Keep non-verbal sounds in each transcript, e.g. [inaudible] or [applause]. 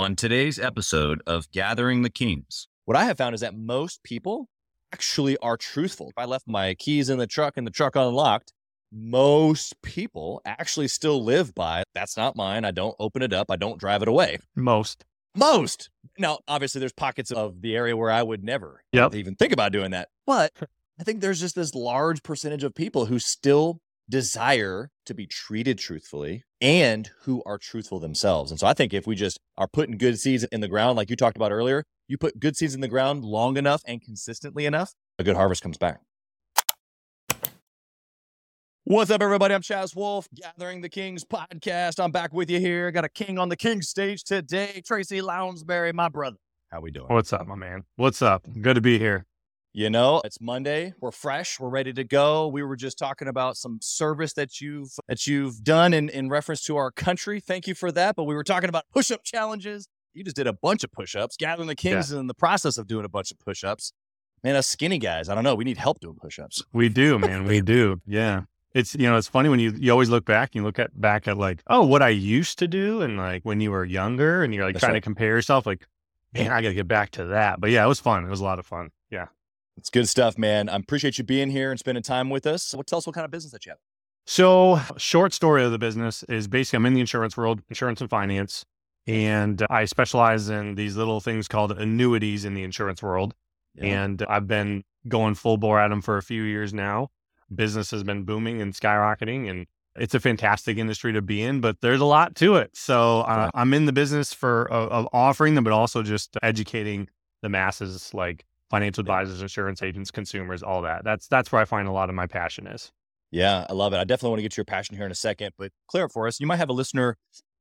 On today's episode of Gathering the Kings, what I have found is that most people actually are truthful. If I left my keys in the truck and the truck unlocked, most people actually still live by that's not mine. I don't open it up. I don't drive it away. Most. Most. Now, obviously, there's pockets of the area where I would never Yep. even think about doing that. But I think there's just this large percentage of people who still desire to be treated truthfully and who are truthful themselves. And so I think if we just are putting good seeds in the ground, like you talked about earlier, you put good seeds in the ground long enough and consistently enough, a good harvest comes back. What's up, everybody? I'm Chaz Wolfe, Gathering the Kings podcast. I'm back with you here. Got a king on the king stage today, Tracy Lownsberry, my brother. How we doing? What's up, my man? What's up? Good to be here. You know, it's Monday. We're fresh. We're ready to go. We were just talking about some service that you've that you've done in, in reference to our country. Thank you for that. But we were talking about push-up challenges. You just did a bunch of push-ups. Gathering the Kings is in the process of doing a bunch of push-ups. Man, us skinny guys, I don't know. We need help doing push-ups. We do, man. we do. Yeah. It's you know, it's funny when you you always look back, and you look at back at like, oh, what I used to do and like when you were younger and you're like That's trying right. to compare yourself, like, man, I gotta get back to that. But yeah, it was fun. It was a lot of fun. Yeah. It's good stuff, man. I appreciate you being here and spending time with us. What tell us what kind of business that you have? So, short story of the business is basically I'm in the insurance world, insurance and finance, and I specialize in these little things called annuities in the insurance world. And I've been going full bore at them for a few years now. Business has been booming and skyrocketing, and it's a fantastic industry to be in, but there's a lot to it. So, uh, I'm in the business for of, of offering them, but also just educating the masses, like financial advisors, insurance agents, consumers, all that. That's that's where I find a lot of my passion is. Yeah, I love it. I definitely want to get to your passion here in a second, but clear it for us. You might have a listener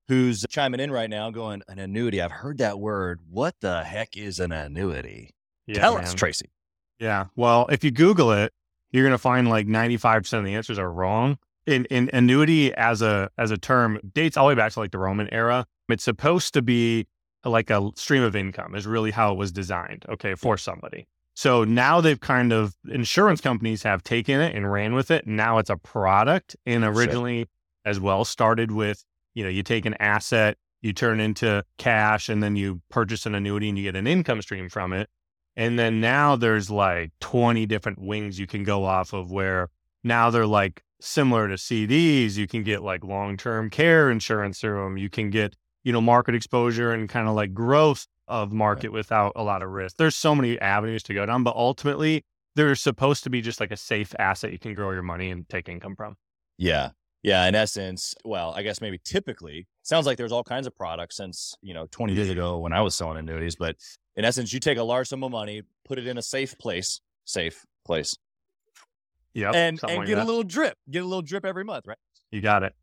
who's chiming in right now going, an annuity. I've heard that word. What the heck is an annuity? Yeah, Tell us. Tracy. Yeah. Well, if you Google it, you're going to find like 95% of the answers are wrong. In, in annuity as a as a term dates all the way back to like the Roman era. It's supposed to be like a stream of income is really how it was designed. Okay, for somebody. So now they've kind of insurance companies have taken it and ran with it. Now it's a product. And Sure. originally, as well, started with you know you take an asset, you turn it into cash, and then you purchase an annuity and you get an income stream from it. And then now there's like 20 different wings you can go off of where now they're like similar to CDs. You can get like long term care insurance through them. You can get, you know, market exposure and kind of like growth of market without a lot of risk. There's so many avenues to go down, but ultimately they're supposed to be just like a safe asset you can grow your money and take income from. Yeah. Yeah. In essence, well, I guess maybe typically sounds like there's all kinds of products since, you know, 20 years ago when I was selling annuities. But in essence, you take a large sum of money, put it in a safe place, safe place, Yeah. and, and like get that. a little drip, get a little drip every month, right? you got it.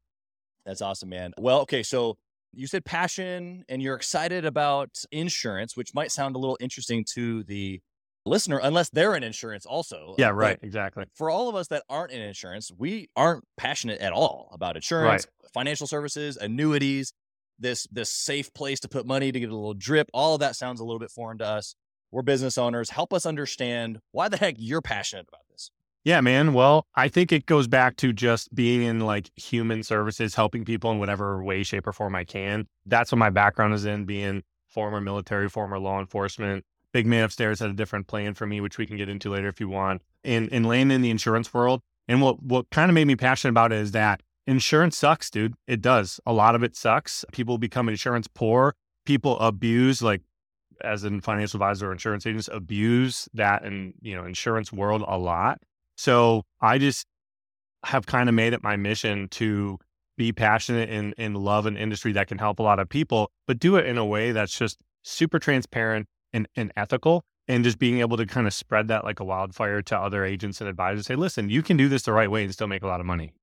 That's awesome, man. Well, okay, so you said passion and you're excited about insurance, which might sound a little interesting to the listener, unless they're in insurance also. Yeah, But right. Exactly. For all of us that aren't in insurance, we aren't passionate at all about insurance, financial services, annuities, this this safe place to put money to get a little drip. All of that sounds a little bit foreign to us. We're business owners. Help us understand why the heck you're passionate about this. Yeah, man. Well, I think it goes back to just being in like human services, helping people in whatever way, shape, or form I can. That's what my background is in, being former military, former law enforcement. Big man upstairs had a different plan for me, which we can get into later if you want. And and laying in the insurance world. And what what kind of made me passionate about it is that insurance sucks, dude. It does. A lot of it sucks. People become insurance poor. People abuse like as in financial advisor or insurance agents abuse that and you know insurance world a lot. So I just have kind of made it my mission to be passionate and, and love an industry that can help a lot of people, but do it in a way that's just super transparent and, and ethical. And just being able to kind of spread that like a wildfire to other agents and advisors. Say, listen, you can do this the right way and still make a lot of money.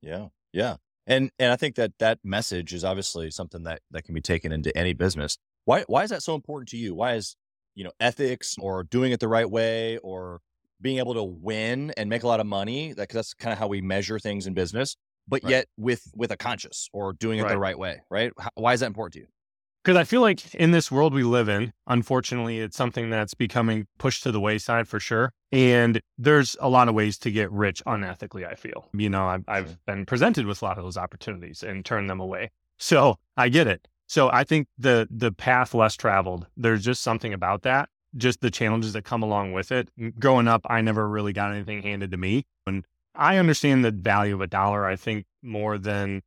Yeah. Yeah. And and I think that that message is obviously something that that can be taken into any business. Why why is that so important to you? Why is, you know, ethics or doing it the right way or being able to win and make a lot of money, that 'cause that's kind of how we measure things in business, but Right. yet with with a conscious or doing it the Right. right way, right? How, why is that important to you? Because I feel like in this world we live in, unfortunately, it's something that's becoming pushed to the wayside for sure. And there's a lot of ways to get rich unethically, I feel. You know, I've, I've been presented with a lot of those opportunities and turned them away. So I get it. So I think the the path less traveled, there's just something about that, just the challenges that come along with it. Growing up, I never really got anything handed to me. And I understand the value of a dollar, I think, more than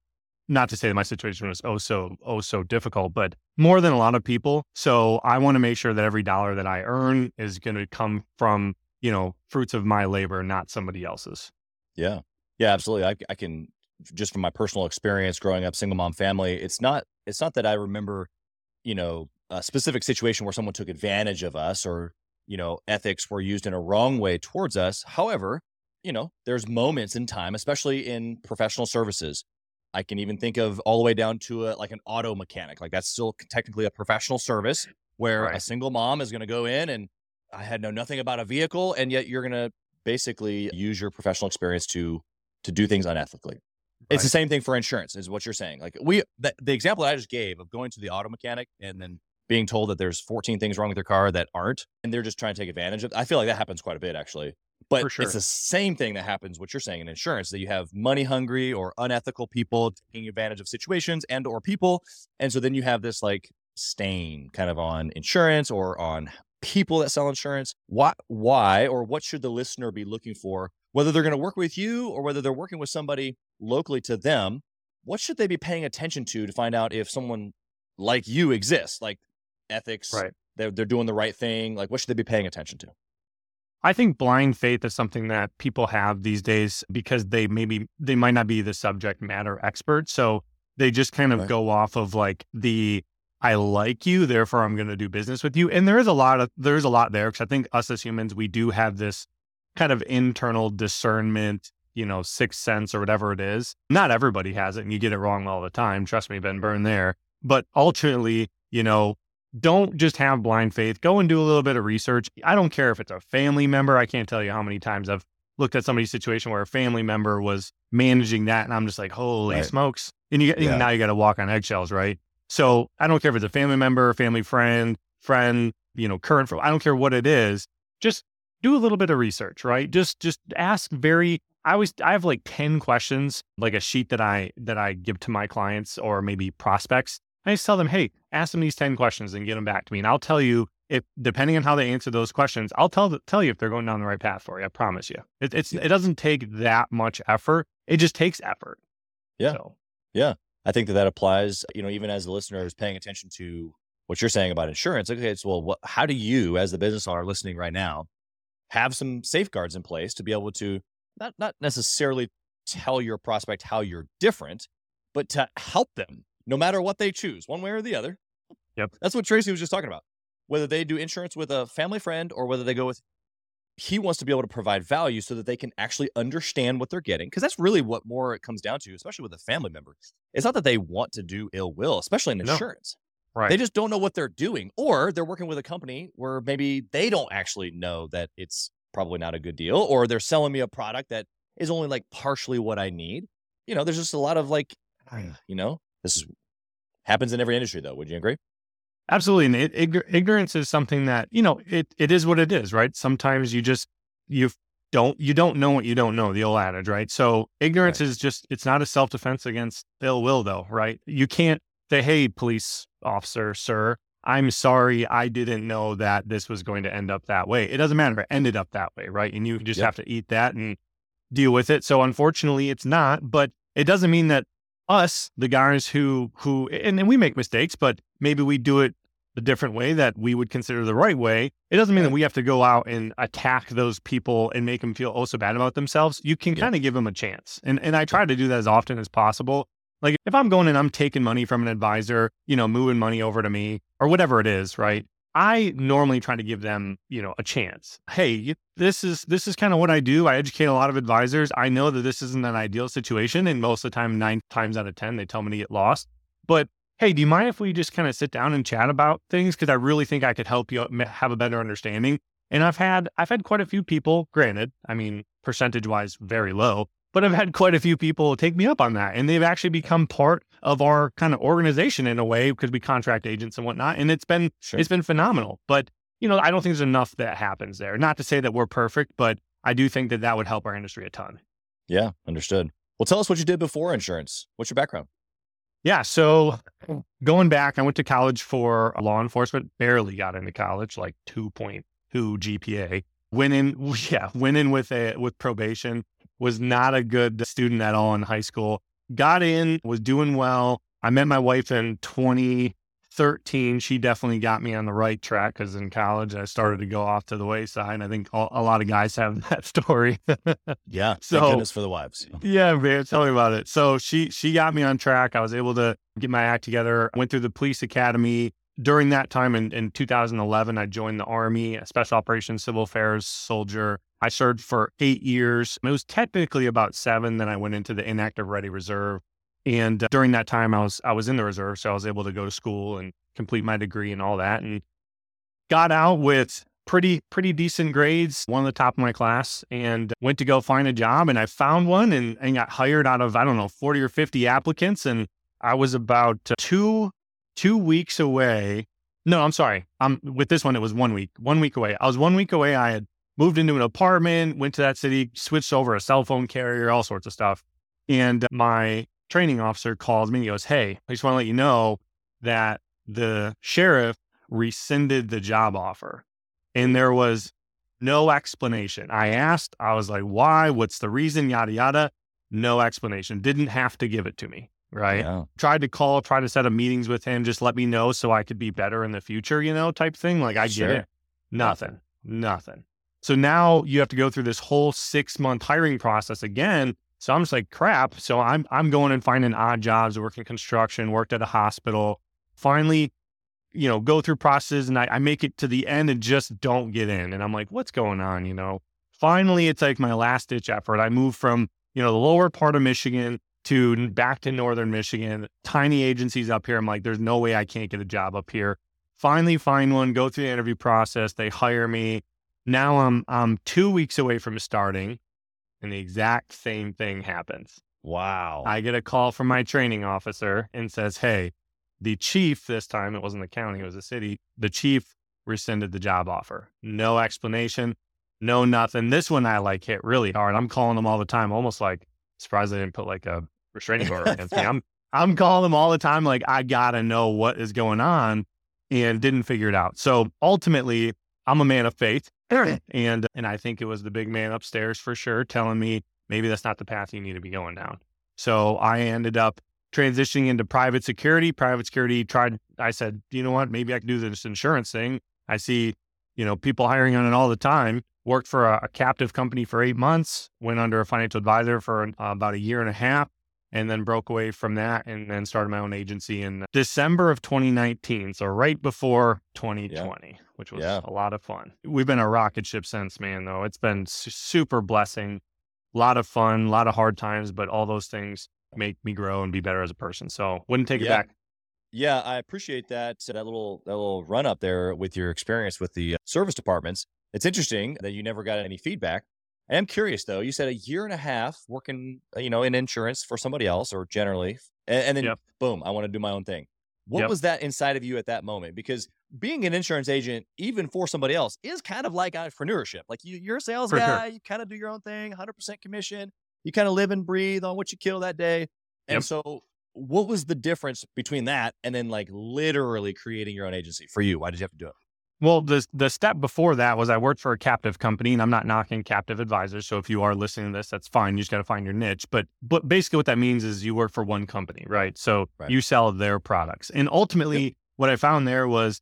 not to say that my situation was oh so oh so difficult, but more than a lot of people. So I want to make sure that every dollar that I earn is going to come from, you know, fruits of my labor, not somebody else's. Yeah. Yeah, absolutely. I, I can just from my personal experience growing up single mom family, it's not it's not that I remember, you know, a specific situation where someone took advantage of us or, you know, ethics were used in a wrong way towards us. However, you know, there's moments in time, especially in professional services. I can even think of all the way down to a, like an auto mechanic. Like that's still technically a professional service where right. a single mom is going to go in and I had know nothing about a vehicle, and yet you're going to basically use your professional experience to to do things unethically. It's the same thing for insurance, is what you're saying. Like we, the, the example I just gave of going to the auto mechanic and then being told that there's 14 things wrong with your car that aren't, and they're just trying to take advantage of. I feel like that happens quite a bit actually. But sure. it's the same thing that happens what you're saying in insurance that you have money hungry or unethical people taking advantage of situations and or people. And so then you have this like stain kind of on insurance or on people that sell insurance. Why why or what should the listener be looking for whether they're going to work with you or whether they're working with somebody locally to them, what should they be paying attention to to find out if someone like you exists, like ethics, right. they're, they're doing the right thing? Like, what should they be paying attention to? I think blind faith is something that people have these days because they maybe they might not be the subject matter expert. So they just kind of right. go off of like the I like you, therefore I'm going to do business with you. And there is a lot of there's a lot there because I think us as humans we do have this kind of internal discernment, you know, sixth sense or whatever it is. Not everybody has it and you get it wrong all the time. Trust me, been burned there. But ultimately, you know, don't just have blind faith. Go and do a little bit of research. I don't care if it's a family member. I can't tell you how many times I've looked at somebody's situation where a family member was managing that and I'm just like, holy right. smokes. And you yeah. now you got to walk on eggshells, right? So I don't care if it's a family member, family friend, friend, you know, current, I don't care what it is. Just do a little bit of research, right? Just just ask very I always I have like 10 questions, like a sheet that I that I give to my clients or maybe prospects. I just tell them, hey, ask them these 10 questions and get them back to me. And I'll tell you if depending on how they answer those questions, I'll tell tell you if they're going down the right path for you. I promise you. It, it's it doesn't take that much effort. It just takes effort. Yeah. So. Yeah. I think that that applies, you know, even as a listener is paying attention to what you're saying about insurance. Okay, it's well, what, how do you, as the business owner listening right now, have some safeguards in place to be able to not not necessarily tell your prospect how you're different, but to help them no matter what they choose, one way or the other. Yep. That's what Tracy was just talking about. Whether they do insurance with a family friend or whether they go with he wants to be able to provide value so that they can actually understand what they're getting because that's really what more it comes down to especially with a family member it's not that they want to do ill will especially in insurance Right. They just don't know what they're doing, or they're working with a company where maybe they don't actually know that it's probably not a good deal, or they're selling me a product that is only like partially what I need. You know, there's just a lot of like, you know, this is happens in every industry, though. Would you agree? Absolutely. And it, ignorance is something that you know it it is what it is, right? Sometimes you just you don't you don't know what you don't know. The old adage, right? So ignorance right. is just it's not a self defense against ill will, though, right? You can't say, hey, police officer, sir, I'm sorry, I didn't know that this was going to end up that way. It doesn't matter. It ended up that way, right? And you just yep. have to eat that and deal with it. So unfortunately, it's not, but it doesn't mean that us, the guys who who and, and we make mistakes, but maybe we do it a different way that we would consider the right way. It doesn't mean that we have to go out and attack those people and make them feel oh so bad about themselves. You can kind of give them a chance. And and I try to do that as often as possible. Like if I'm going and I'm taking money from an advisor, you know, moving money over to me or whatever it is, right? I normally try to give them, you know, a chance. Hey, this is this is kind of what I do. I educate a lot of advisors. I know that this isn't an ideal situation, and most of the time, nine times out of ten, they tell me to get lost. But hey, do you mind if we just kind of sit down and chat about things? Because I really think I could help you uh, have a better understanding. And I've had I've had quite a few people. Granted, I mean, percentage wise, very low, but I've had quite a few people take me up on that. And they've actually become part of our kind of organization in a way because we contract agents and whatnot. And it's been sure. it's been phenomenal. But you know, I don't think there's enough that happens there. Not to say that we're perfect, but I do think that that would help our industry a ton. Yeah, understood. Well, tell us what you did before insurance. What's your background? Yeah. So going back, I went to college for law enforcement, barely got into college, like 2.2 GPA. Went in, [laughs] yeah, went in with a with probation. Was not a good student at all in high school. Got in, was doing well. I met my wife in 2013. She definitely got me on the right track because in college I started to go off to the wayside. I think a lot of guys have [laughs] that story. yeah. So thank goodness for the wives. Yeah, man. Tell me about it. So she she got me on track. I was able to get my act together. Went through the police academy. During that time in, in 2011, I joined the Army, a special operations civil affairs soldier. I served for eight years. It was technically about seven. Then I went into the inactive ready reserve. And uh, during that time, I was I was in the reserve, so I was able to go to school and complete my degree and all that, and got out with pretty pretty decent grades, one of the top of my class, and went to go find a job. And I found one and, and got hired out of I don't know forty or fifty applicants, and I was about two two weeks away. No, I'm sorry. I'm with this one. It was one week. One week away. I was one week away. I had moved into an apartment, went to that city, switched over a cell phone carrier, all sorts of stuff. And my training officer calls me. He goes, "Hey, I just want to let you know that the sheriff rescinded the job offer." And there was no explanation. I asked, I was like, why? What's the reason? Yada, yada. No explanation. Didn't have to give it to me. Right. Yeah. Tried to call, tried to set up meetings with him, just let me know so I could be better in the future, you know, type thing. Like, I Sure. get it. Nothing. Nothing. So now you have to go through this whole six month hiring process again. So I'm just like, crap. So I'm I'm going and finding odd jobs, working construction, worked at a hospital. Finally, you know, go through processes and I, I make it to the end and just don't get in. And I'm like, what's going on? You know, finally, it's like my last ditch effort. I move from, you know, the lower part of Michigan to back to northern Michigan, tiny agencies up here. I'm like, there's no way I can't get a job up here. Finally, find one, go through the interview process. They hire me. Now I'm I'm two weeks away from starting, and the exact same thing happens. Wow. I get a call from my training officer and says, Hey, the chief this time, it wasn't the county, it was the city, the chief rescinded the job offer. No explanation, no nothing. This one I like hit really hard. I'm calling them all the time, almost like surprised they didn't put like a restraining order against me. [laughs] I'm I'm calling them all the time, like I gotta know what is going on and didn't figure it out. So ultimately, I'm a man of faith. And and I think it was the big man upstairs for sure telling me maybe that's not the path you need to be going down. So I ended up transitioning into private security. Private security tried I said, you know what, maybe I can do this insurance thing. I see, you know, people hiring on it all the time. Worked for a, a captive company for eight months, went under a financial advisor for uh, about a year and a half, and then broke away from that and then started my own agency in December of 2019. So right before 2020, which was Yeah. a lot of fun. We've been a rocket ship since, man, though. It's been super blessing, a lot of fun, a lot of hard times, but all those things make me grow and be better as a person. So wouldn't take it back. Yeah, I appreciate that that little that little run up there with your experience with the uh, service departments. It's interesting that you never got any feedback. I am curious though. You said a year and a half working, uh, you know, in insurance for somebody else or generally, and, and then Yep. boom, I want to do my own thing. What Yep. was that inside of you at that moment? Because being an insurance agent, even for somebody else, is kind of like entrepreneurship. Like you, you're a sales For sure. guy, you kind of do your own thing, 100% commission. You kind of live and breathe on what you kill that day. And Yep. so, what was the difference between that and then like literally creating your own agency for you? Why did you have to do it? Well, the the step before that was I worked for a captive company, and I'm not knocking captive advisors. So if you are listening to this, that's fine. You just got to find your niche. But but basically, what that means is you work for one company, right? So Right. you sell their products, and ultimately, what I found there was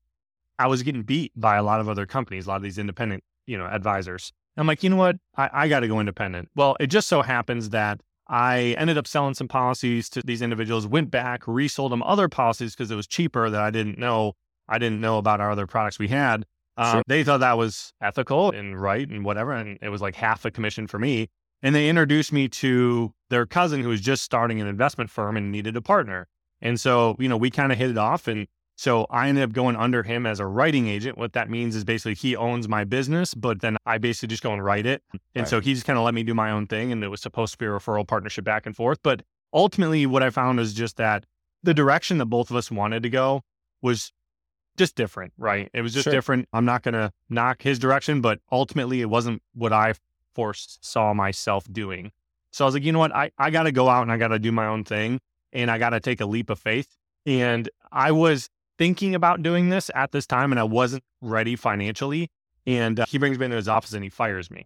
I was getting beat by a lot of other companies, a lot of these independent, you know, advisors. I'm like, you know what? I, I got to go independent. Well, it just so happens that I ended up selling some policies to these individuals, went back, resold them other policies because it was cheaper that I didn't know. I didn't know about our other products we had. Um, Sure. They thought that was ethical and right and whatever. And it was like half a commission for me. And they introduced me to their cousin who was just starting an investment firm and needed a partner. And so, you know, we kind of hit it off. And so I ended up going under him as a writing agent. What that means is basically he owns my business, but then I basically just go and write it. And Right. so he just kind of let me do my own thing. And it was supposed to be a referral partnership back and forth. But ultimately, what I found is just that the direction that both of us wanted to go was just different, right? It was just Sure. different. I'm not going to knock his direction, but ultimately, it wasn't what I foresaw myself doing. So I was like, you know what? I, I got to go out and I got to do my own thing. and I got to take a leap of faith. And I was thinking about doing this at this time and I wasn't ready financially. And uh, he brings me into his office and he fires me.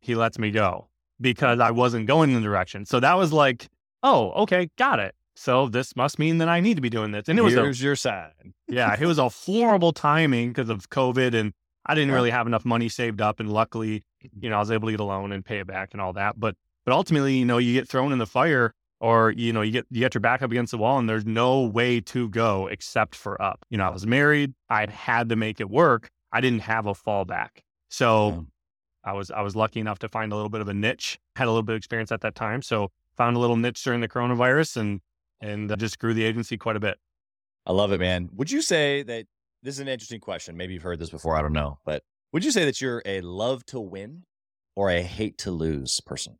He lets me go because I wasn't going in the direction. So that was like, oh, okay, got it. So this must mean that I need to be doing this. And it was Here's a, your sign. yeah, it was a [laughs] horrible timing because of COVID and I didn't really have enough money saved up. And luckily, you know, I was able to get a loan and pay it back and all that. But but ultimately, you know, you get thrown in the fire or you know you get you get your back up against the wall and there's no way to go except for up you know i was married i'd had to make it work i didn't have a fallback so Yeah. i was i was lucky enough to find a little bit of a niche had a little bit of experience at that time so found a little niche during the coronavirus and and uh, just grew the agency quite a bit I love it, man. Would you say that this is an interesting question? Maybe you've heard this before. I don't know. But would you say that you're a love to win or a hate to lose person?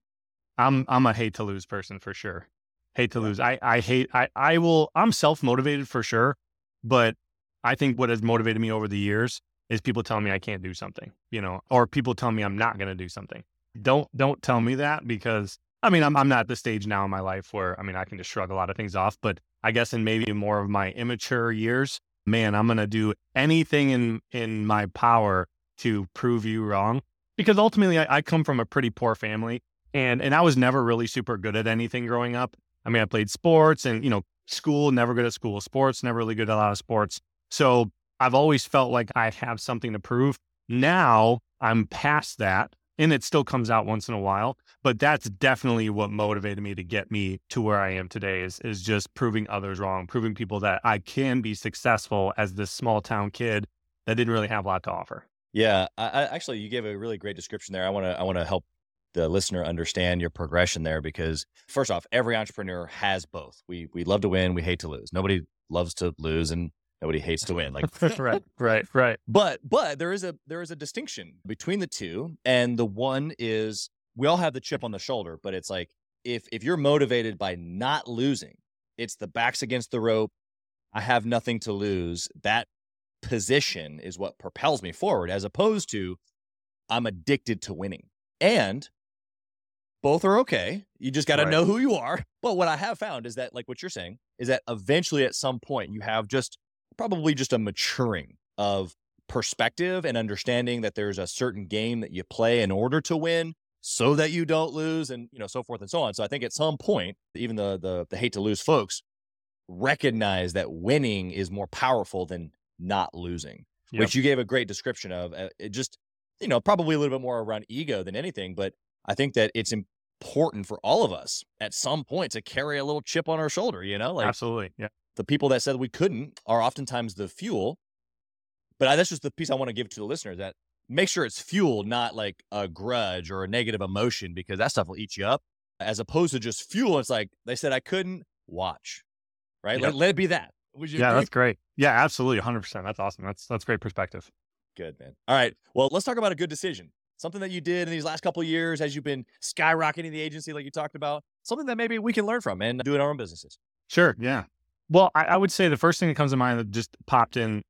i'm i'm a hate to lose person for sure hate to lose i i hate i i will i'm self-motivated for sure but i think what has motivated me over the years is people telling me i can't do something you know or people telling me i'm not going to do something don't don't tell me that because i mean I'm, I'm not at the stage now in my life where i mean i can just shrug a lot of things off but i guess in maybe more of my immature years man i'm going to do anything in in my power to prove you wrong because ultimately I, I come from a pretty poor family and and I was never really super good at anything growing up. I mean, I played sports and you know, school never good at school, sports never really good at a lot of sports. So I've always felt like I have something to prove. Now I'm past that, and it still comes out once in a while. But that's definitely what motivated me to get me to where I am today. Is is just proving others wrong, proving people that I can be successful as this small town kid that didn't really have a lot to offer. Yeah, I, I actually you gave a really great description there. I want to I want to help the listener understand your progression there because first off, every entrepreneur has both. We we love to win, we hate to lose. Nobody loves to lose and nobody hates to win. Like [laughs] right, right, right. but but there is a there is a distinction between the two and the one is we all have the chip on the shoulder, but it's like if if you're motivated by not losing, it's the backs against the rope. I have nothing to lose. That position is what propels me forward as opposed to I'm addicted to winning. And both are okay. You just got to Right. know who you are. But what I have found is that like what you're saying is that eventually at some point you have just probably just a maturing of perspective and understanding that there's a certain game that you play in order to win so that you don't lose and you know so forth and so on so i think at some point even the the, the hate to lose folks recognize that winning is more powerful than not losing Yep. which you gave a great description of uh, it just you know probably a little bit more around ego than anything but i think that it's important for all of us at some point to carry a little chip on our shoulder you know like Absolutely. Yeah. The people that said we couldn't are oftentimes the fuel. But I, that's just the piece I want to give to the listeners that make sure it's fuel, not like a grudge or a negative emotion, because that stuff will eat you up. As opposed to just fuel, it's like they said I couldn't watch, right? Let, Yep. let it be that. Yeah, agree? that's great. Yeah, absolutely. 100%. That's awesome. That's that's great perspective. Good, man. All right. Well, let's talk about a good decision. Something that you did in these last couple of years as you've been skyrocketing the agency, like you talked about. Something that maybe we can learn from and do in our own businesses. Sure. Yeah. Well, I, I would say the first thing that comes to mind that just popped in,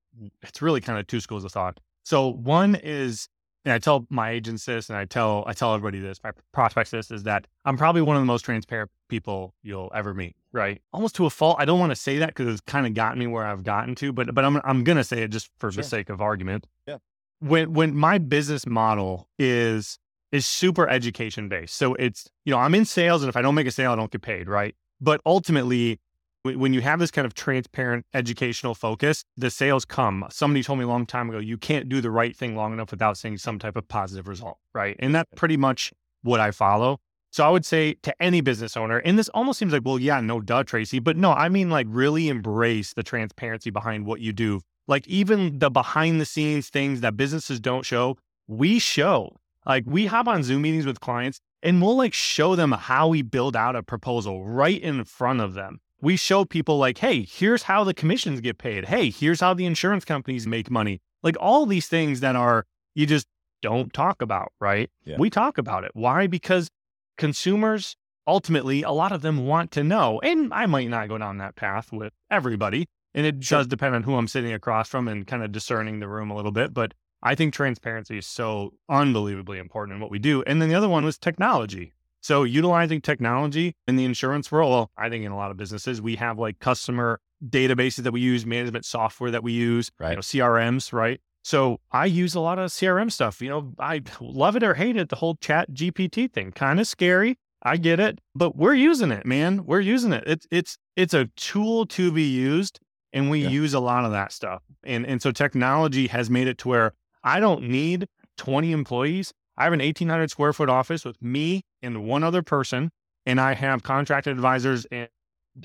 it's really kind of two schools of thought. So one is, and I tell my agents this, and I tell I tell everybody this, my prospects this, is that I'm probably one of the most transparent people you'll ever meet. Right. Almost to a fault. I don't want to say that because it's kind of gotten me where I've gotten to, but but I'm I'm gonna say it just for Sure. the sake of argument. Yeah. When when my business model is is super education based. So it's, you know, I'm in sales and if I don't make a sale, I don't get paid, right? But ultimately, when you have this kind of transparent educational focus, the sales come. Somebody told me a long time ago, you can't do the right thing long enough without seeing some type of positive result, right? And that's pretty much what I follow. So I would say to any business owner, and this almost seems like, well, yeah, no duh, Tracy, but no, I mean like really embrace the transparency behind what you do. Like even the behind the scenes things that businesses don't show, we show. Like we hop on Zoom meetings with clients and we'll like show them how we build out a proposal right in front of them. We show people like, hey, here's how the commissions get paid. Hey, here's how the insurance companies make money. Like all these things that are you just don't talk about, right? Yeah. We talk about it. Why? Because consumers ultimately a lot of them want to know. And I might not go down that path with everybody. And it Sure. does depend on who I'm sitting across from and kind of discerning the room a little bit. But I think transparency is so unbelievably important in what we do. And then the other one was technology. So utilizing technology in the insurance world, well, I think in a lot of businesses, we have like customer databases that we use, management software that we use, Right. you know, CRMs, right? So I use a lot of CRM stuff. You know, I love it or hate it, the whole ChatGPT thing. Kind of scary. I get it, but we're using it, man. We're using it. It's it's it's a tool to be used, and we Yeah. use a lot of that stuff. And and so technology has made it to where I don't need 20 employees. I have an 1,800 square foot office with me and one other person, and I have contracted advisors in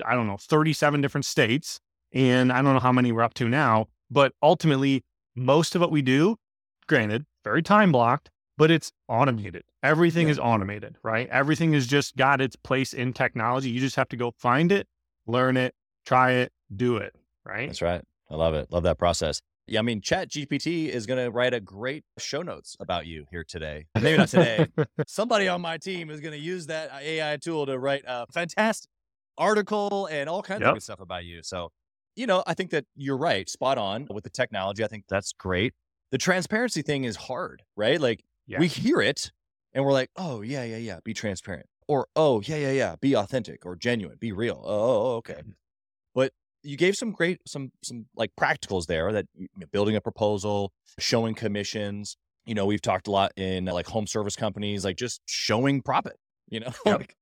I don't know 37 different states, and I don't know how many we're up to now. But ultimately, most of what we do, granted, very time blocked, but it's automated. Everything Yeah. is automated, right? Everything has just got its place in technology. You just have to go find it, learn it, try it, do it, right? That's right. I love it. Love that process. Yeah, I mean, ChatGPT is going to write a great show notes about you here today. [laughs] Maybe not today. Somebody on my team is going to use that uh, AI tool to write a fantastic article and all kinds Yep. of good stuff about you. So, you know, I think that you're right, spot on with the technology. I think that's great. The transparency thing is hard, right? Like Yeah. we hear it and we're like, oh, yeah, yeah, yeah, be transparent. Or, oh, yeah, yeah, yeah, be authentic or genuine, be real. Oh, oh, oh okay. You gave some great, some, some like practicals there that you know, building a proposal, showing commissions. You know, we've talked a lot in like home service companies, like just showing profit, you know, [laughs] Yep. like,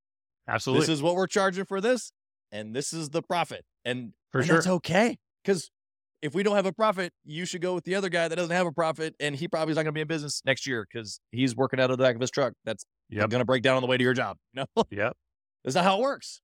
Absolutely. this is what we're charging for this and this is the profit and, For and sure. it's okay because if we don't have a profit you should go with the other guy that doesn't have a profit and he probably is not going to be in business next year because he's working out of the back of his truck that's Yep. going to break down on the way to your job [laughs] you know Yep. that's not how it works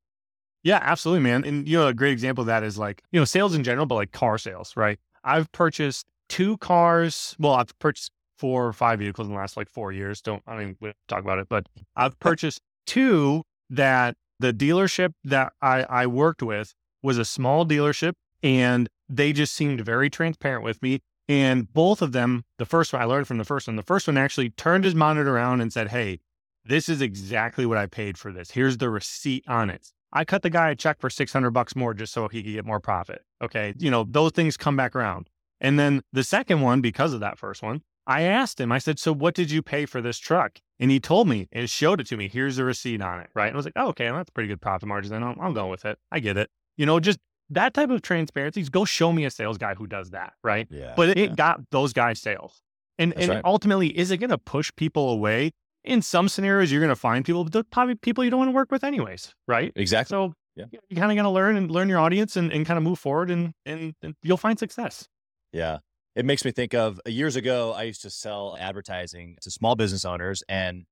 Yeah, absolutely, man. And you know, a great example of that is like, you know, sales in general, but like car sales, right? I've purchased two cars. Well, I've purchased four or five vehicles in the last like four years. Don't I mean we talk about it, but I've [laughs] purchased two that the dealership that I, I worked with was a small dealership and they just seemed very transparent with me. And both of them, the first one I learned from the first one, the first one actually turned his monitor around and said, Hey, this is exactly what I paid for this. Here's the receipt on it. I cut the guy a check for 600 bucks more just so he could get more profit. Okay. You know, those things come back around. And then the second one, because of that first one, I asked him, I said, So what did you pay for this truck? And he told me and showed it to me. Here's the receipt on it. Right. And I was like, oh, okay, well, that's pretty good profit margin. Then I'll, I'll go with it. I get it. You know, just that type of transparency. Go show me a sales guy who does that. Right. yeah But it, yeah. got those guys sales. And, That's and right. ultimately, is it going to push people away? In some scenarios, you're going to find people, but probably people you don't want to work with, anyways. Right. exactly So Yeah. you, kind of got to learn and learn your audience and, and kind of move forward and, and, and you'll find success. Yeah. It makes me think of years ago, I used to sell advertising to small business owners. And,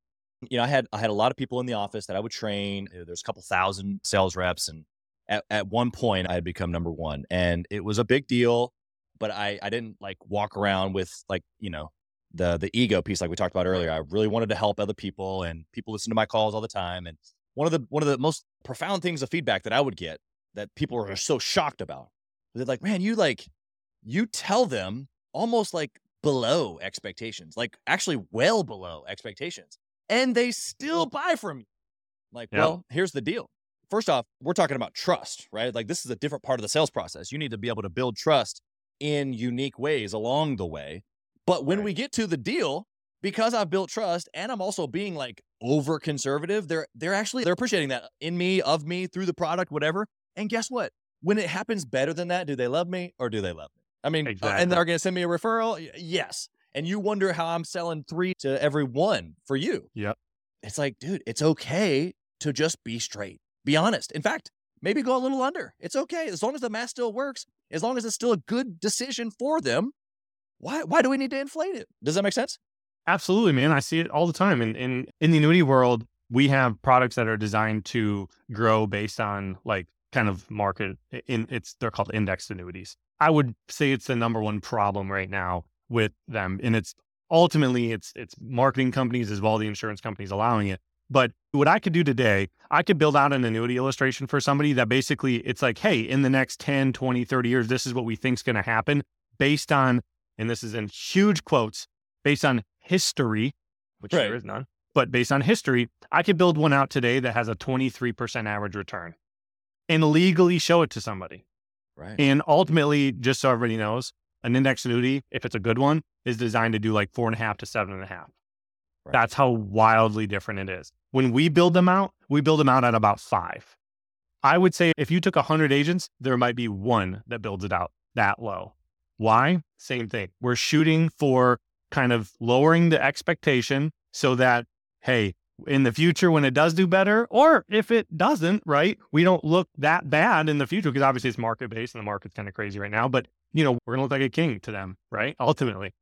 you know, I had I had a lot of people in the office that I would train. There's a couple thousand sales reps. And at, at one point I had become number one. And it was a big deal. But I, I didn't like walk around with like, you know, the the ego piece like we talked about earlier. I really wanted to help other people and people listen to my calls all the time. And one of the one of the most profound things of feedback that I would get that people are so shocked about. They're like, man, you like you tell them almost like below expectations, like actually well below expectations, and they still buy from you. Like, well, here's the deal. First off, we're talking about trust, right? Like, this is a different part of the sales process. You need to be able to build trust in unique ways along the way. But when Right. we get to the deal, because I've built trust and I'm also being like over conservative, they're they're actually they're appreciating that in me, of me, through the product, whatever. And guess what? When it happens better than that, do they love me or do they love me? I mean, uh, and they're going to send me a referral. Yes. And you wonder how I'm selling three to every one for you. Yep. It's like, dude, it's okay to just be straight, be honest. In fact, maybe go a little under. It's okay as long as the math still works. As long as it's still a good decision for them. Why? Why do we need to inflate it? Does that make sense? Absolutely, man. I see it all the time. And in, in the annuity world, we have products that are designed to grow based on like kind of market in it's they're called indexed annuities. I would say it's the number one problem right now with them. And it's ultimately it's it's marketing companies as well, the insurance companies allowing it. But what I could do today, I could build out an annuity illustration for somebody that basically it's like, hey, in the next 10, 20, 30 years, this is what we think is going to happen based on, and this is in huge quotes, based on history, which Right. there is none, but based on history, I could build one out today that has a 23% average return and legally show it to somebody. Right. And ultimately, just so everybody knows, an index annuity, if it's a good one, is designed to do like four and a half to seven and a half. Right. That's how wildly different it is. When we build them out, we build them out at about five. I would say if you took 100 agents, there might be one that builds it out that low. Why? Same thing. We're shooting for kind of lowering the expectation so that, hey, in the future when it does do better, or if it doesn't, right, we don't look that bad in the future because obviously it's market based and the market's kind of crazy right now. But, you know, we're going to look like a king to them, right? Ultimately.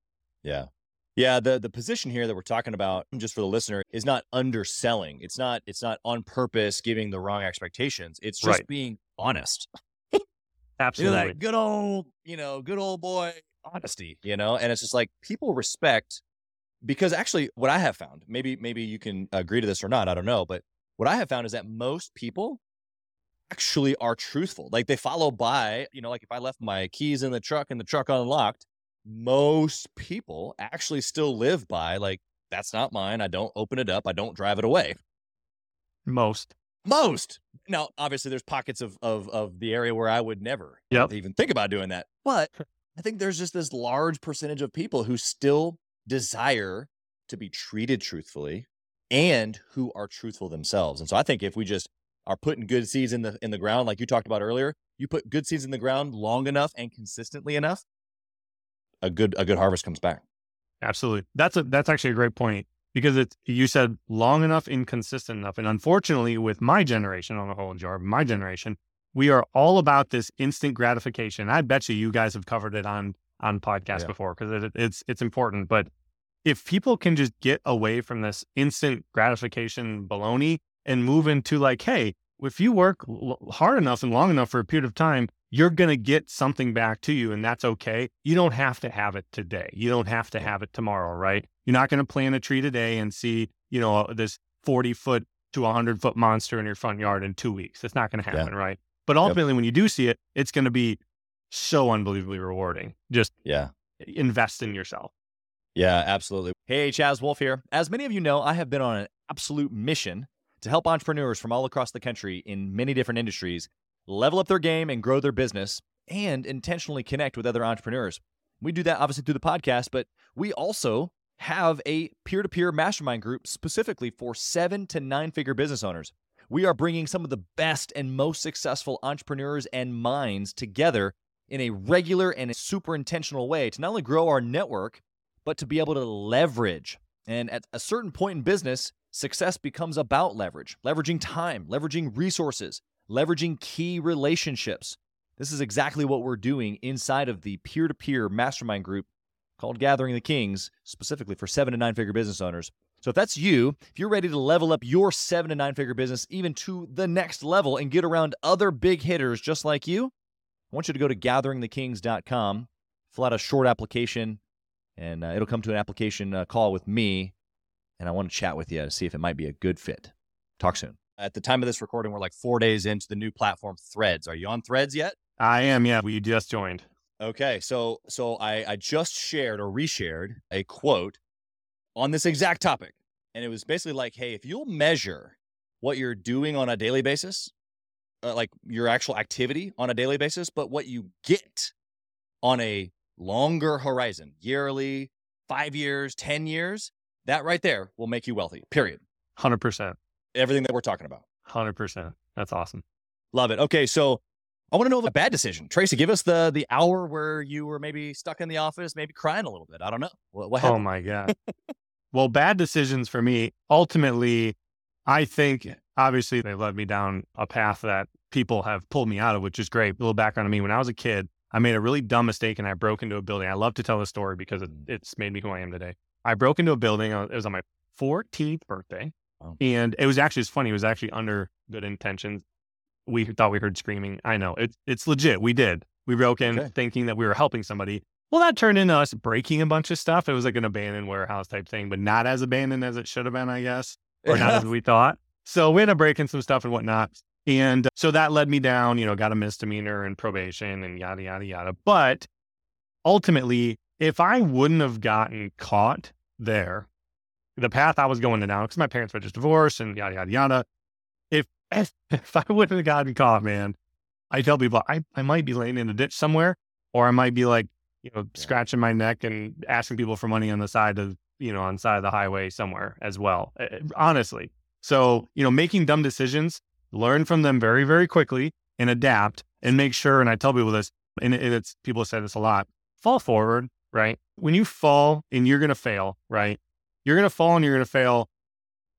Yeah. Yeah, the the position here that we're talking about just for the listener is not underselling. It's not it's not on purpose giving the wrong expectations. It's just Right. being honest. Absolutely. You know, that good old, you know, good old boy honesty, you know? And it's just like people respect because actually what I have found, maybe maybe you can agree to this or not, I don't know, but what I have found is that most people actually are truthful. Like they follow by, you know, like if I left my keys in the truck and the truck unlocked, most people actually still live by like that's not mine. I don't open it up. I don't drive it away. Most. Most. Now, obviously, there's pockets of of of the area where I would never Yep. even think about doing that. But [laughs] I think there's just this large percentage of people who still desire to be treated truthfully and who are truthful themselves. And so I think if we just are putting good seeds in the in the ground, like you talked about earlier, you put good seeds in the ground long enough and consistently enough, a good a good harvest comes back. Absolutely. That's a that's actually a great point because it's you said long enough inconsistent enough. And unfortunately, with my generation on the whole jar, my generation, we are all about this instant gratification. I bet you you guys have covered it on on podcasts Yeah. before because it, it's it's important. But if people can just get away from this instant gratification baloney and move into like, hey, if you work l- hard enough and long enough for a period of time, you're going to get something back to you and that's okay. You don't have to have it today. You don't have to have it tomorrow, right? You're not going to plant a tree today and see, you know, this 40 foot to 100 foot monster in your front yard in two weeks. It's not going to Yeah. happen, right? But ultimately, when you do see it, it's going to be so unbelievably rewarding. Just Yeah. invest in yourself. Yeah, absolutely. Hey, Chaz Wolfe here. As many of you know, I have been on an absolute mission to help entrepreneurs from all across the country in many different industries level up their game and grow their business and intentionally connect with other entrepreneurs. We do that obviously through the podcast, but we also have a peer to peer mastermind group specifically for seven to nine figure business owners. We are bringing some of the best and most successful entrepreneurs and minds together in a regular and super intentional way to not only grow our network, but to be able to leverage. And at a certain point in business, success becomes about leverage, leveraging time, leveraging resources, leveraging key relationships. This is exactly what we're doing inside of the peer to peer mastermind group called Gathering the Kings, specifically for seven to nine figure business owners. So if that's you, if you're ready to level up your seven to nine figure business even to the next level and get around other big hitters just like you, I want you to go to gatheringthekings.com, fill out a short application, and uh, it'll come to an application uh, call with me. And I want to chat with you to see if it might be a good fit. Talk soon. At the time of this recording, we're like four days into the new platform Threads. Are you on Threads yet? I am, yeah. We just joined. Okay, so so I I just shared or reshared a quote on this exact topic, and it was basically like, hey, if you'll measure what you're doing on a daily basis, uh, like your actual activity on a daily basis, but what you get on a longer horizon, yearly, five years, ten years, that right there will make you wealthy. Period. 100%. Everything that we're talking about. 100%. That's awesome. Love it. Okay, so I want to know a bad decision. Tracy, give us the the hour where you were maybe stuck in the office, maybe crying a little bit. I don't know. What, what Oh my [laughs] God. well, bad decisions for me, ultimately, I think obviously they led me down a path that people have pulled me out of, which is great. A little background on me. When I was a kid, I made a really dumb mistake and I broke into a building. I love to tell the story because it, it's made me who I am today. I broke into a building. uh, It was on my 14th birthday. Wow. And it was actually, it's funny. It was actually under good intentions. We thought we heard screaming. I know it, it's legit. We did. We broke in Okay. thinking that we were helping somebody. Well, that turned into us breaking a bunch of stuff. It was like an abandoned warehouse type thing, but not as abandoned as it should have been, I guess, or not as [laughs] we thought. So we ended up breaking some stuff and whatnot. And so that led me down, you know, got a misdemeanor and probation and yada, yada, yada. But ultimately, if I wouldn't have gotten caught there, the path I was going to now, because my parents were just divorced and yada, yada, yada. [laughs] If, if I wouldn't have gotten caught, man, I tell people I, I might be laying in a ditch somewhere, or I might be like, you know, Yeah. scratching my neck and asking people for money on the side of you know, on the side of the highway somewhere as well. Uh, honestly. So, you know, making dumb decisions, learn from them very, very quickly and adapt and make sure. And I tell people this, and it's people say this a lot fall forward, right? When you fall and you're going to fail, right? You're going to fall and you're going to fail.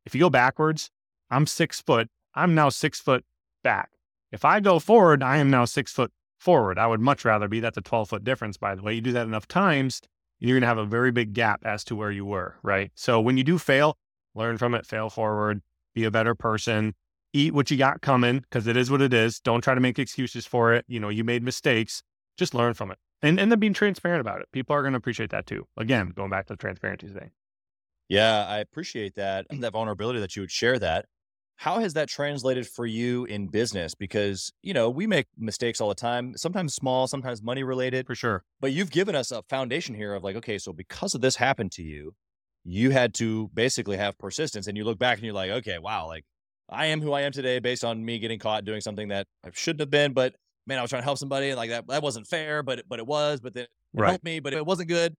If you go backwards, I'm six foot. I'm now six foot back. If I go forward, I am now six foot forward. I would much rather be. That's a 12 foot difference, by the way. You do that enough times, you're going to have a very big gap as to where you were, right? So when you do fail, learn from it, fail forward, be a better person, eat what you got coming because it is what it is. Don't try to make excuses for it. You know, you made mistakes, just learn from it. And, and then being transparent about it. People are going to appreciate that too. Again, going back to the transparency thing. Yeah, I appreciate that, [clears throat] that vulnerability that you would share that. How has that translated for you in business? Because, you know, we make mistakes all the time, sometimes small, sometimes money related. For sure. But you've given us a foundation here of like, okay, so because of this happened to you, you had to basically have persistence. And you look back and you're like, okay, wow, like I am who I am today based on me getting caught doing something that I shouldn't have been. But man, I was trying to help somebody and like that, that wasn't fair, but, but it was, but then it Right. helped me, but it wasn't good.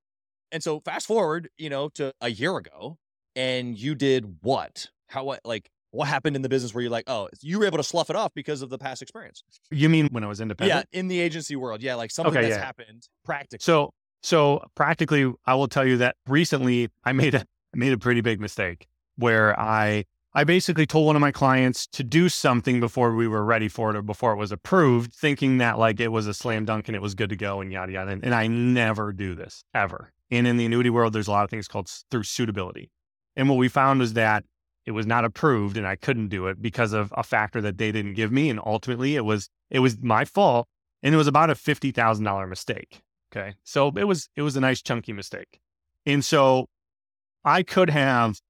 And so fast forward, you know, to a year ago and you did what? How, what, like, what happened in the business where you're like, oh, you were able to slough it off because of the past experience? You mean when I was independent? Yeah, in the agency world. Yeah, like something Okay, that's yeah. happened practically. So so practically, I will tell you that recently I made a I made a pretty big mistake where I I basically told one of my clients to do something before we were ready for it or before it was approved, thinking that like it was a slam dunk and it was good to go and yada yada. And, and I never do this ever. And in the annuity world, there's a lot of things called through suitability. And what we found was that it was not approved and I couldn't do it because of a factor that they didn't give me. And ultimately it was it was my fault. And it was about a fifty thousand dollar mistake. Okay. So it was it was a nice chunky mistake. And so I could have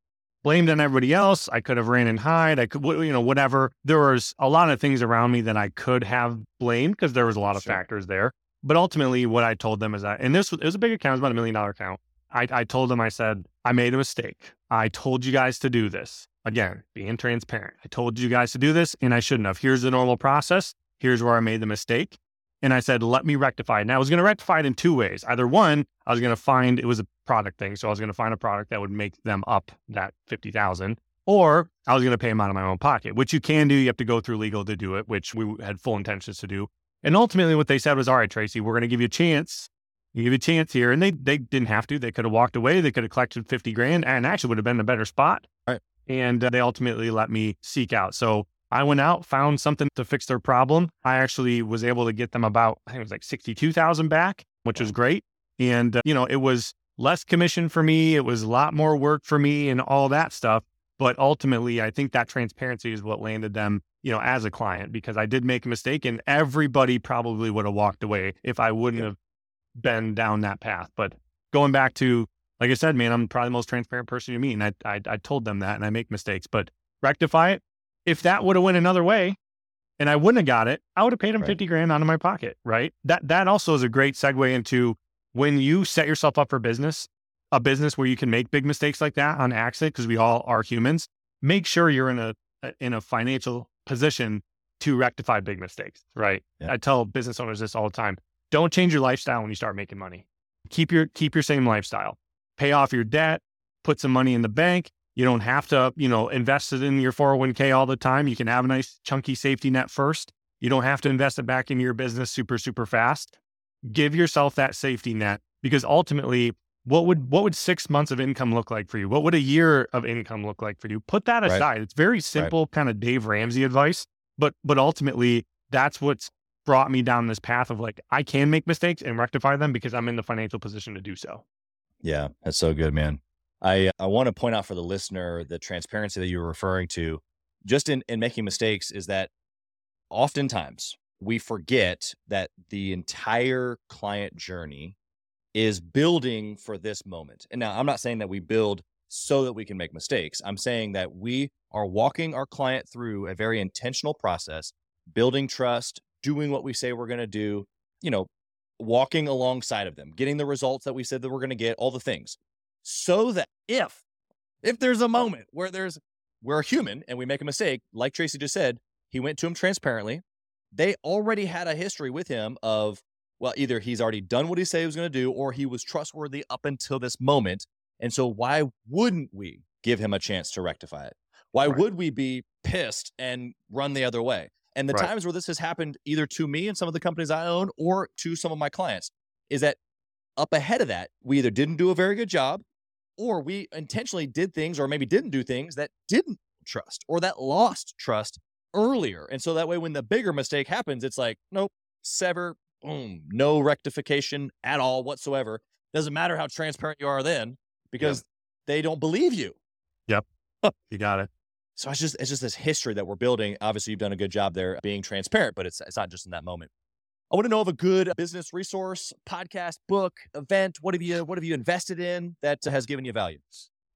blamed on everybody else. I could have ran and hide. I could, you know, whatever. There was a lot of things around me that I could have blamed because there was a lot of Sure. factors there. But ultimately, what I told them is that, and this was, it was a big account, it was about a million dollar account. I, I told them, I said, I made a mistake. I told you guys to do this. Again, being transparent. I told you guys to do this and I shouldn't have. Here's the normal process. Here's where I made the mistake. And I said, let me rectify it. Now I was going to rectify it in two ways. Either one, I was going to find it was a product thing. So I was going to find a product that would make them up that 50,000 or I was going to pay them out of my own pocket, which you can do. You have to go through legal to do it, which we had full intentions to do. And ultimately what they said was, all right, Tracy, we're going to give you a chance. You give you a chance here. And they, they didn't have to, they could have walked away. They could have collected 50 grand and actually would have been in a better spot. Right. And uh, they ultimately let me seek out. So I went out, found something to fix their problem. I actually was able to get them about, I think it was like 62,000 back, which was great. And, uh, you know, it was less commission for me. It was a lot more work for me and all that stuff. But ultimately, I think that transparency is what landed them, you know, as a client because I did make a mistake and everybody probably would have walked away if I wouldn't Yeah. have been down that path. But going back to, like I said, man, I'm probably the most transparent person you meet. And I, I, I told them that and I make mistakes, but rectify it. If that would have went another way and I wouldn't have got it, I would have paid them Right. 50 grand out of my pocket. Right. That, that also is a great segue into when you set yourself up for business, a business where you can make big mistakes like that on accident, because we all are humans, make sure you're in a, in a financial position to rectify big mistakes. Right. Yeah. I tell business owners this all the time. Don't change your lifestyle when you start making money. Keep your, keep your same lifestyle, pay off your debt, put some money in the bank. You don't have to, you know, invest it in your 401k all the time. You can have a nice chunky safety net first. You don't have to invest it back into your business super, super fast. Give yourself that safety net because ultimately, what would what would six months of income look like for you? What would a year of income look like for you? Put that Right. aside. It's very simple, kind of Dave Ramsey advice, but but ultimately, that's what's brought me down this path of like I can make mistakes and rectify them because I'm in the financial position to do so. Yeah, that's so good, man. I I want to point out for the listener the transparency that you were referring to, just in in making mistakes, is that oftentimes we forget that the entire client journey is building for this moment. And now I'm not saying that we build so that we can make mistakes. I'm saying that we are walking our client through a very intentional process, building trust, doing what we say we're going to do, you know, walking alongside of them, getting the results that we said that we're going to get, all the things. So that if if there's a moment where there's we're a human and we make a mistake, like Tracy just said, he went to him transparently. They already had a history with him of well, either he's already done what he said he was going to do, or he was trustworthy up until this moment. And so why wouldn't we give him a chance to rectify it? Why Right. would we be pissed and run the other way? And the Right. times where this has happened either to me and some of the companies I own or to some of my clients is that up ahead of that, we either didn't do a very good job or we intentionally did things or maybe didn't do things that didn't trust or that lost trust earlier. And so that way, when the bigger mistake happens, it's like, nope, sever, boom, no rectification at all whatsoever. Doesn't matter how transparent you are then because they don't believe you. Yep. you got it. So it's just it's just this history that we're building. Obviously, you've done a good job there being transparent, but it's it's not just in that moment. I want to know of a good business resource, podcast, book, event. What have you what have you invested in that has given you value?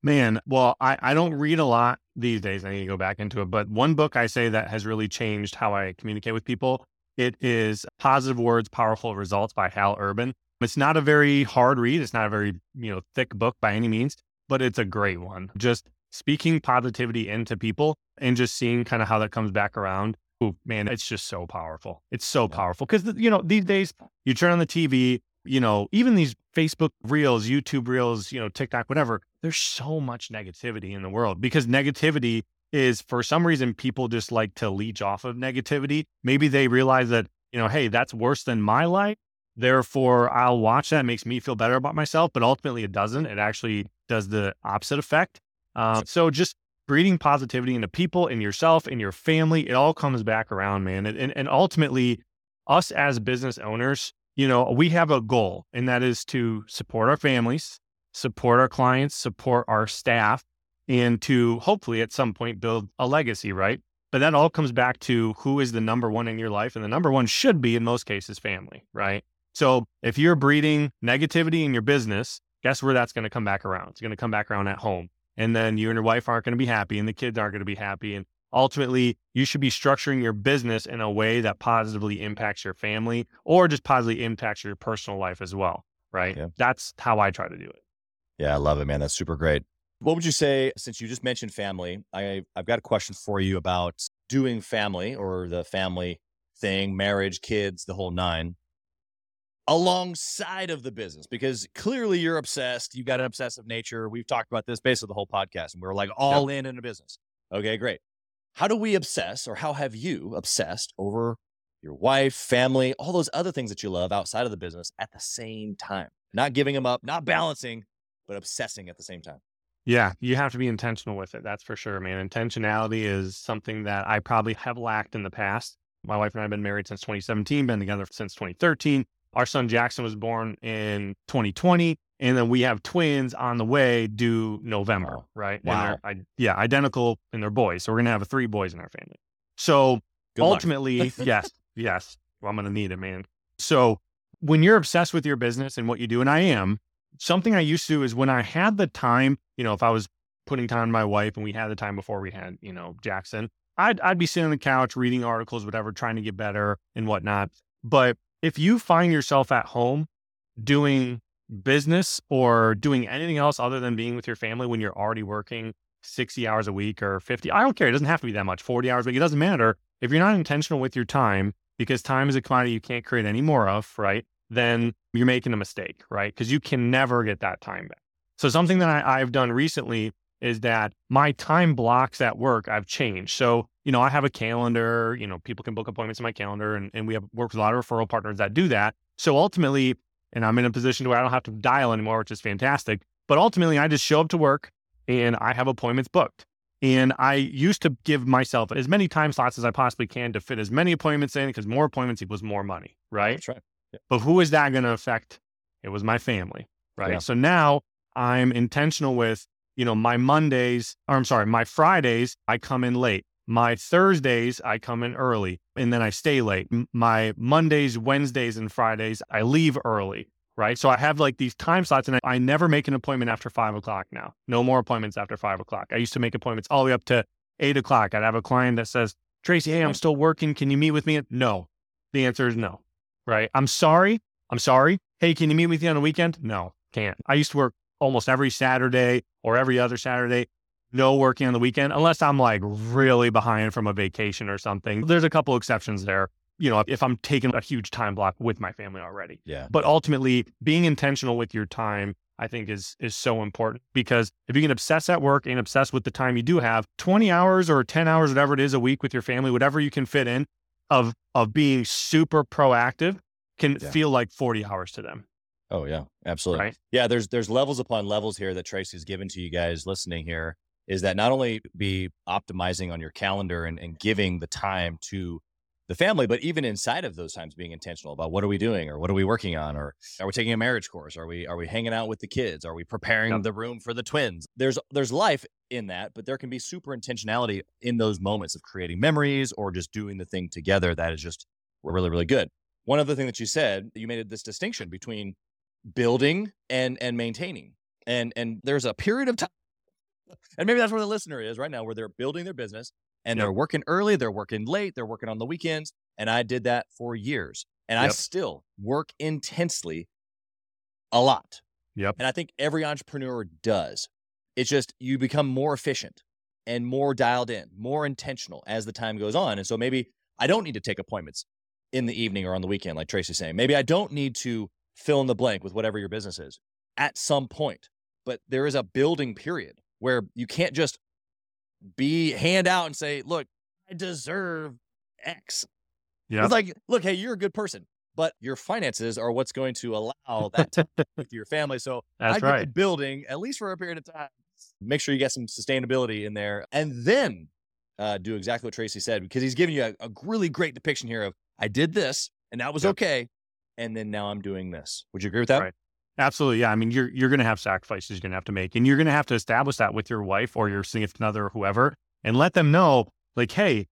Man, well, I, I don't read a lot these days. I need to go back into it. But one book I say that has really changed how I communicate with people. It is Positive Words, Powerful Results by Hal Urban. It's not a very hard read. It's not a very, you know, thick book by any means, but it's a great one. Just speaking positivity into people and just seeing kind of how that comes back around. Ooh, man, it's just so powerful. It's so Yeah. powerful because, you know, these days you turn on the TV, you know, even these Facebook reels, YouTube reels, you know, TikTok, whatever, there's so much negativity in the world because negativity is for some reason people just like to leech off of negativity. Maybe they realize that, you know, hey, that's worse than my life. Therefore, I'll watch that. It makes me feel better about myself, but ultimately it doesn't. It actually does the opposite effect. Um, so just breeding positivity into people, in yourself, in your family, it all comes back around, man. And, and, and ultimately, us as business owners, you know, we have a goal, and that is to support our families, support our clients, support our staff, and to hopefully at some point build a legacy, right? But that all comes back to who is the number one in your life. And the number one should be, in most cases, family, right? So if you're breeding negativity in your business, guess where that's going to come back around? It's going to come back around at home. And then you and your wife aren't going to be happy, and the kids aren't going to be happy. And ultimately, you should be structuring your business in a way that positively impacts your family or just positively impacts your personal life as well, right? Yeah. That's how I try to do it. Yeah, I love it, man. That's super great. What would you say, since you just mentioned family, I, I've got a question for you about doing family or the family thing, marriage, kids, the whole nine, alongside of the business, because clearly you're obsessed. You've got an obsessive nature. We've talked about this basically the whole podcast, and we're like all in in a business. Okay, great. How do we obsess, or how have you obsessed over your wife, family, all those other things that you love outside of the business at the same time? Not giving them up, not balancing, but obsessing at the same time. Yeah, you have to be intentional with it. That's for sure, man. Intentionality is something that I probably have lacked in the past. My wife and I have been married since 2017, been together since 2013. Our son Jackson was born in 2020, and then we have twins on the way due November, right? Wow. I, yeah, identical, and they're boys. So we're gonna have three boys in our family. So Good ultimately, [laughs] yes, yes, well, I'm gonna need it, man. So when you're obsessed with your business and what you do, and I am, something I used to do is when I had the time, you know, if I was putting time on my wife and we had the time before we had, you know, Jackson, I'd I'd be sitting on the couch reading articles, whatever, trying to get better and whatnot. But if you find yourself at home doing business or doing anything else other than being with your family when you're already working 60 hours a week or 50, I don't care. It doesn't have to be that much, 40 hours a week. It doesn't matter. If you're not intentional with your time, because time is a commodity you can't create any more of, right? Then you're making a mistake, right? Because you can never get that time back. So something that I, I've done recently is that my time blocks at work I've changed. So, you know, I have a calendar, you know, people can book appointments in my calendar and, and we have worked with a lot of referral partners that do that. So ultimately, and I'm in a position where I don't have to dial anymore, which is fantastic. But ultimately I just show up to work and I have appointments booked. And I used to give myself as many time slots as I possibly can to fit as many appointments in because more appointments equals more money, right? That's right. But who is that going to affect? It was my family, right? Yeah. So now I'm intentional with, you know, my Mondays, or I'm sorry, my Fridays, I come in late. My Thursdays, I come in early and then I stay late. My Mondays, Wednesdays, and Fridays, I leave early, right? So I have like these time slots and I, I never make an appointment after five o'clock now. No more appointments after five o'clock. I used to make appointments all the way up to eight o'clock. I'd have a client that says, Tracy, hey, I'm still working. Can you meet with me? No. The answer is no right? I'm sorry. I'm sorry. Hey, can you meet with you on the weekend? No, can't. I used to work almost every Saturday or every other Saturday. No working on the weekend unless I'm like really behind from a vacation or something. There's a couple exceptions there. You know, if I'm taking a huge time block with my family already. Yeah. But ultimately, being intentional with your time I think is is so important because if you can obsess at work and obsess with the time you do have, 20 hours or 10 hours, whatever it is a week with your family, whatever you can fit in of of being super proactive can Yeah. feel like 40 hours to them. Oh yeah, absolutely. Right. Yeah, there's there's levels upon levels here that Tracy's given to you guys listening here. Is that not only be optimizing on your calendar and, and giving the time to the family, but even inside of those times being intentional about what are we doing or what are we working on or are we taking a marriage course? Are we are we hanging out with the kids? Are we preparing Yep. the room for the twins? There's there's life in that, but there can be super intentionality in those moments of creating memories or just doing the thing together that is just really, really good. One other thing that you said, you made this distinction between building and and maintaining. And and there's a period of time. [laughs] And maybe that's where the listener is right now, where they're building their business and Yep. they're working early, they're working late, they're working on the weekends. And I did that for years. And I still work intensely a lot. Yep. And I think every entrepreneur does. It's just you become more efficient and more dialed in, more intentional as the time goes on. And so maybe I don't need to take appointments in the evening or on the weekend, like Tracy's saying. Maybe I don't need to fill in the blank with whatever your business is at some point. But there is a building period where you can't just be hand out and say, look, I deserve X. Yeah. It's like, look, hey, you're a good person, but your finances are what's going to allow that [laughs] with your family. So I That's get the right. building at least for a period of time. Make sure you get some sustainability in there, and then uh, do exactly what Tracy said because he's giving you a, a really great depiction here of I did this and that was Yep. okay, and then now I'm doing this. Would you agree with that? Right. Absolutely. Yeah. I mean, you're you're gonna have sacrifices you're gonna have to make. And you're gonna have to establish that with your wife or your significant other or whoever and let them know, like, hey,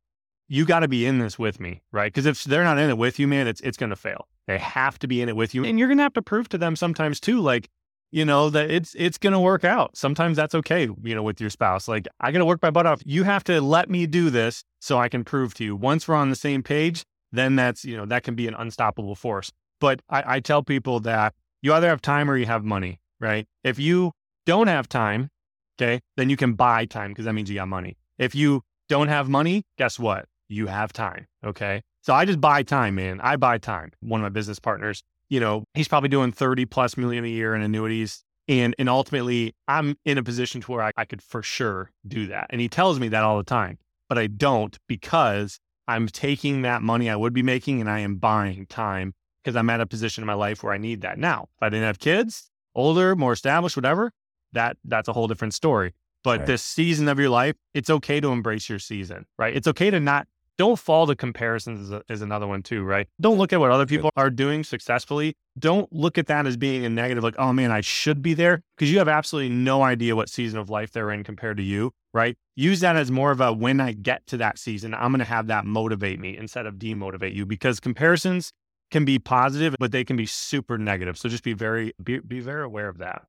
you gotta be in this with me, right? Because if they're not in it with you, man, it's it's gonna fail. They have to be in it with you. And you're gonna have to prove to them sometimes too, like, you know, that it's it's gonna work out. Sometimes that's okay, you know, with your spouse. Like, I gotta work my butt off. You have to let me do this so I can prove to you. Once we're on the same page, then that's, you know, that can be an unstoppable force. But I, I tell people that you either have time or you have money, right? If you don't have time, okay, then you can buy time because that means you got money. If you don't have money, guess what? You have time, okay? So I just buy time, man. I buy time. One of my business partners, you know, he's probably doing 30 plus million a year in annuities. And, and ultimately, I'm in a position to where I, I could for sure do that. And he tells me that all the time, but I don't because I'm taking that money I would be making and I am buying time because I'm at a position in my life where I need that. Now, if I didn't have kids, older, more established, whatever, that that's a whole different story. But Right. this season of your life, it's okay to embrace your season, right? It's okay to not don't fall to comparisons is, a, is another one too, right? Don't look at what other people are doing successfully. Don't look at that as being a negative, like, oh man, I should be there, because you have absolutely no idea what season of life they're in compared to you, right? Use that as more of a when I get to that season, I'm going to have that motivate me instead of demotivate you, because comparisons can be positive, but they can be super negative. So just be very be, be very aware of that.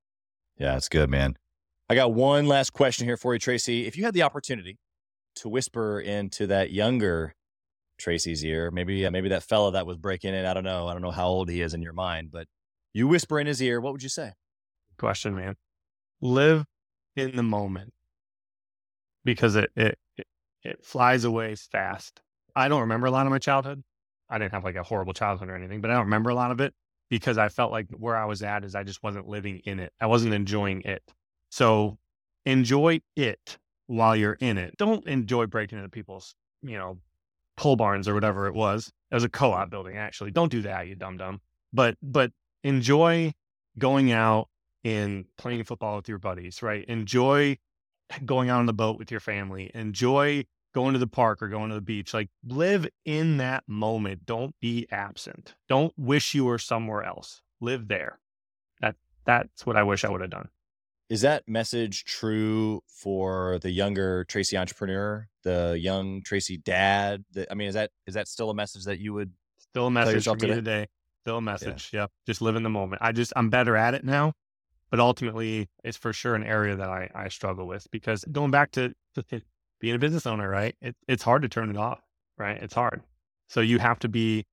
Yeah, that's good, man. I got one last question here for you, Tracy. If you had the opportunity to whisper into that younger Tracy's ear, maybe uh, maybe that fella that was breaking in, I don't know, I don't know how old he is in your mind, but you whisper in his ear, what would you say? Question, man. Live in the moment because it it, it flies away fast. I don't remember a lot of my childhood. I didn't have like a horrible childhood or anything, but I don't remember a lot of it because I felt like where I was at is I just wasn't living in it. I wasn't enjoying it. So enjoy it while you're in it. Don't enjoy breaking into people's, you know, pole barns or whatever it was. It was a co-op building, actually. Don't do that, you dumb dumb. But but enjoy going out and playing football with your buddies, right? Enjoy going out on the boat with your family. Enjoy going to the park or going to the beach. Like live in that moment. Don't be absent. Don't wish you were somewhere else. Live there. That that's what I wish I would have done. Is that message true for the younger Tracy entrepreneur, the young Tracy dad? The, I mean, is that is that still a message that you would Still a message for me today. today. Still a message. Yep. Just live in the moment. I just I'm better at it now. But ultimately it's for sure an area that I, I struggle with because going back to, being a business owner, right? It, it's hard to turn it off, right? It's hard. So you have to be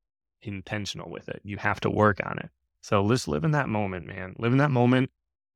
intentional with it. You have to work on it. So let's live in that moment, man. Live in that moment.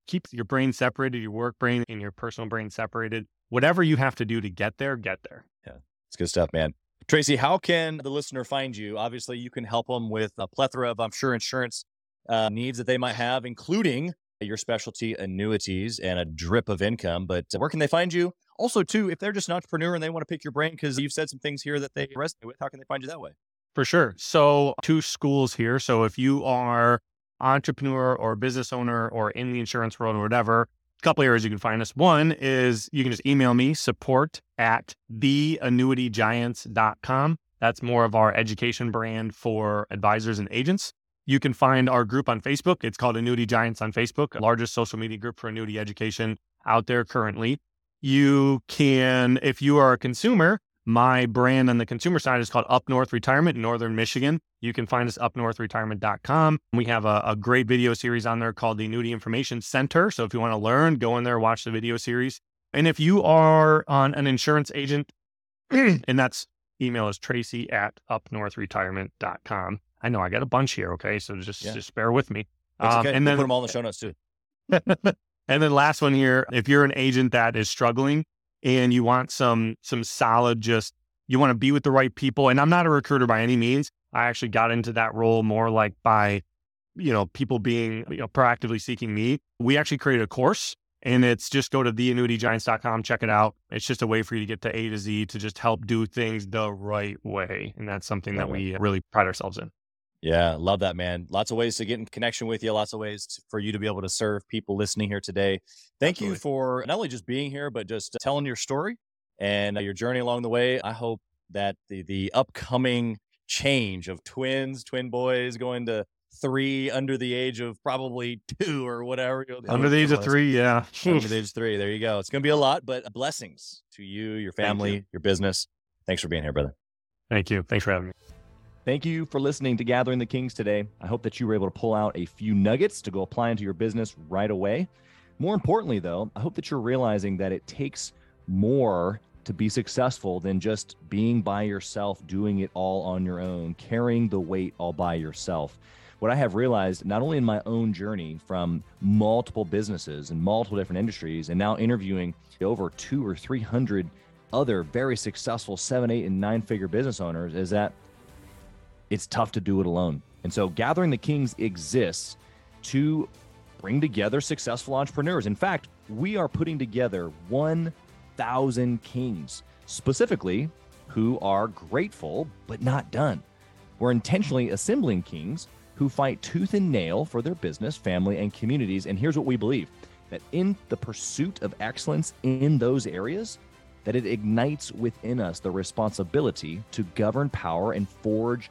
Keep your brain separated, your work brain and your personal brain separated. Whatever you have to do to get there, get there. Yeah, it's good stuff, man. Tracy, how can the listener find you? Obviously, you can help them with a plethora of, I'm sure, insurance uh, needs that they might have, including your specialty annuities and a drip of income. But where can they find you? Also, too, if they're just an entrepreneur and they want to pick your brain because you've said some things here that they resonate with, how can they find you that way? For sure. So, two schools here. So, if you are entrepreneur or business owner or in the insurance world or whatever, a couple areas you can find us. One is you can just email me support at theannuitygiants.com. That's more of our education brand for advisors and agents. You can find our group on Facebook. It's called Annuity Giants on Facebook, largest social media group for annuity education out there currently. You can, if you are a consumer, my brand on the consumer side is called Up North Retirement Northern Michigan. You can find us upnorthretirement.com. We have a, a, great video series on there called the Annuity Information Center. So if you want to learn, go in there, watch the video series. And if you are on an insurance agent, [clears throat] and that's email is tracy at upnorthretirement.com. I know I got a bunch here. Okay. So just, yeah. just bear with me. Um, okay. And then put them all in the show notes too. [laughs] and then last one here, if you're an agent that is struggling and you want some, some solid, just, you want to be with the right people. And I'm not a recruiter by any means. I actually got into that role more like by, you know, people being you know, proactively seeking me. We actually created a course and it's just go to theannuitygiants.com, check it out. It's just a way for you to get to A to Z to just help do things the right way. And that's something that we really pride ourselves in. Yeah, love that, man. Lots of ways to get in connection with you, lots of ways to, for you to be able to serve people listening here today. Thank Absolutely. you for not only just being here, but just telling your story and uh, your journey along the way. I hope that the, the upcoming change of twins, twin boys going to three under the age of probably two or whatever. You know, under the age of three, yeah. under the [laughs] age of three. There you go. It's going to be a lot, but uh, blessings to you, your family, you. your business. Thanks for being here, brother. Thank you. Thanks for having me. Thank you for listening to Gathering the Kings today. I hope that you were able to pull out a few nuggets to go apply into your business right away. More importantly, though, I hope that you're realizing that it takes more to be successful than just being by yourself, doing it all on your own, carrying the weight all by yourself. What I have realized, not only in my own journey from multiple businesses and multiple different industries, and now interviewing over two or 300 other very successful seven, eight, and nine figure business owners, is that it's tough to do it alone. And so Gathering the Kings exists to bring together successful entrepreneurs. In fact, we are putting together 1,000 kings, specifically who are grateful but not done. We're intentionally assembling kings who fight tooth and nail for their business, family, and communities. And here's what we believe that in the pursuit of excellence in those areas, that it ignites within us the responsibility to govern power and forge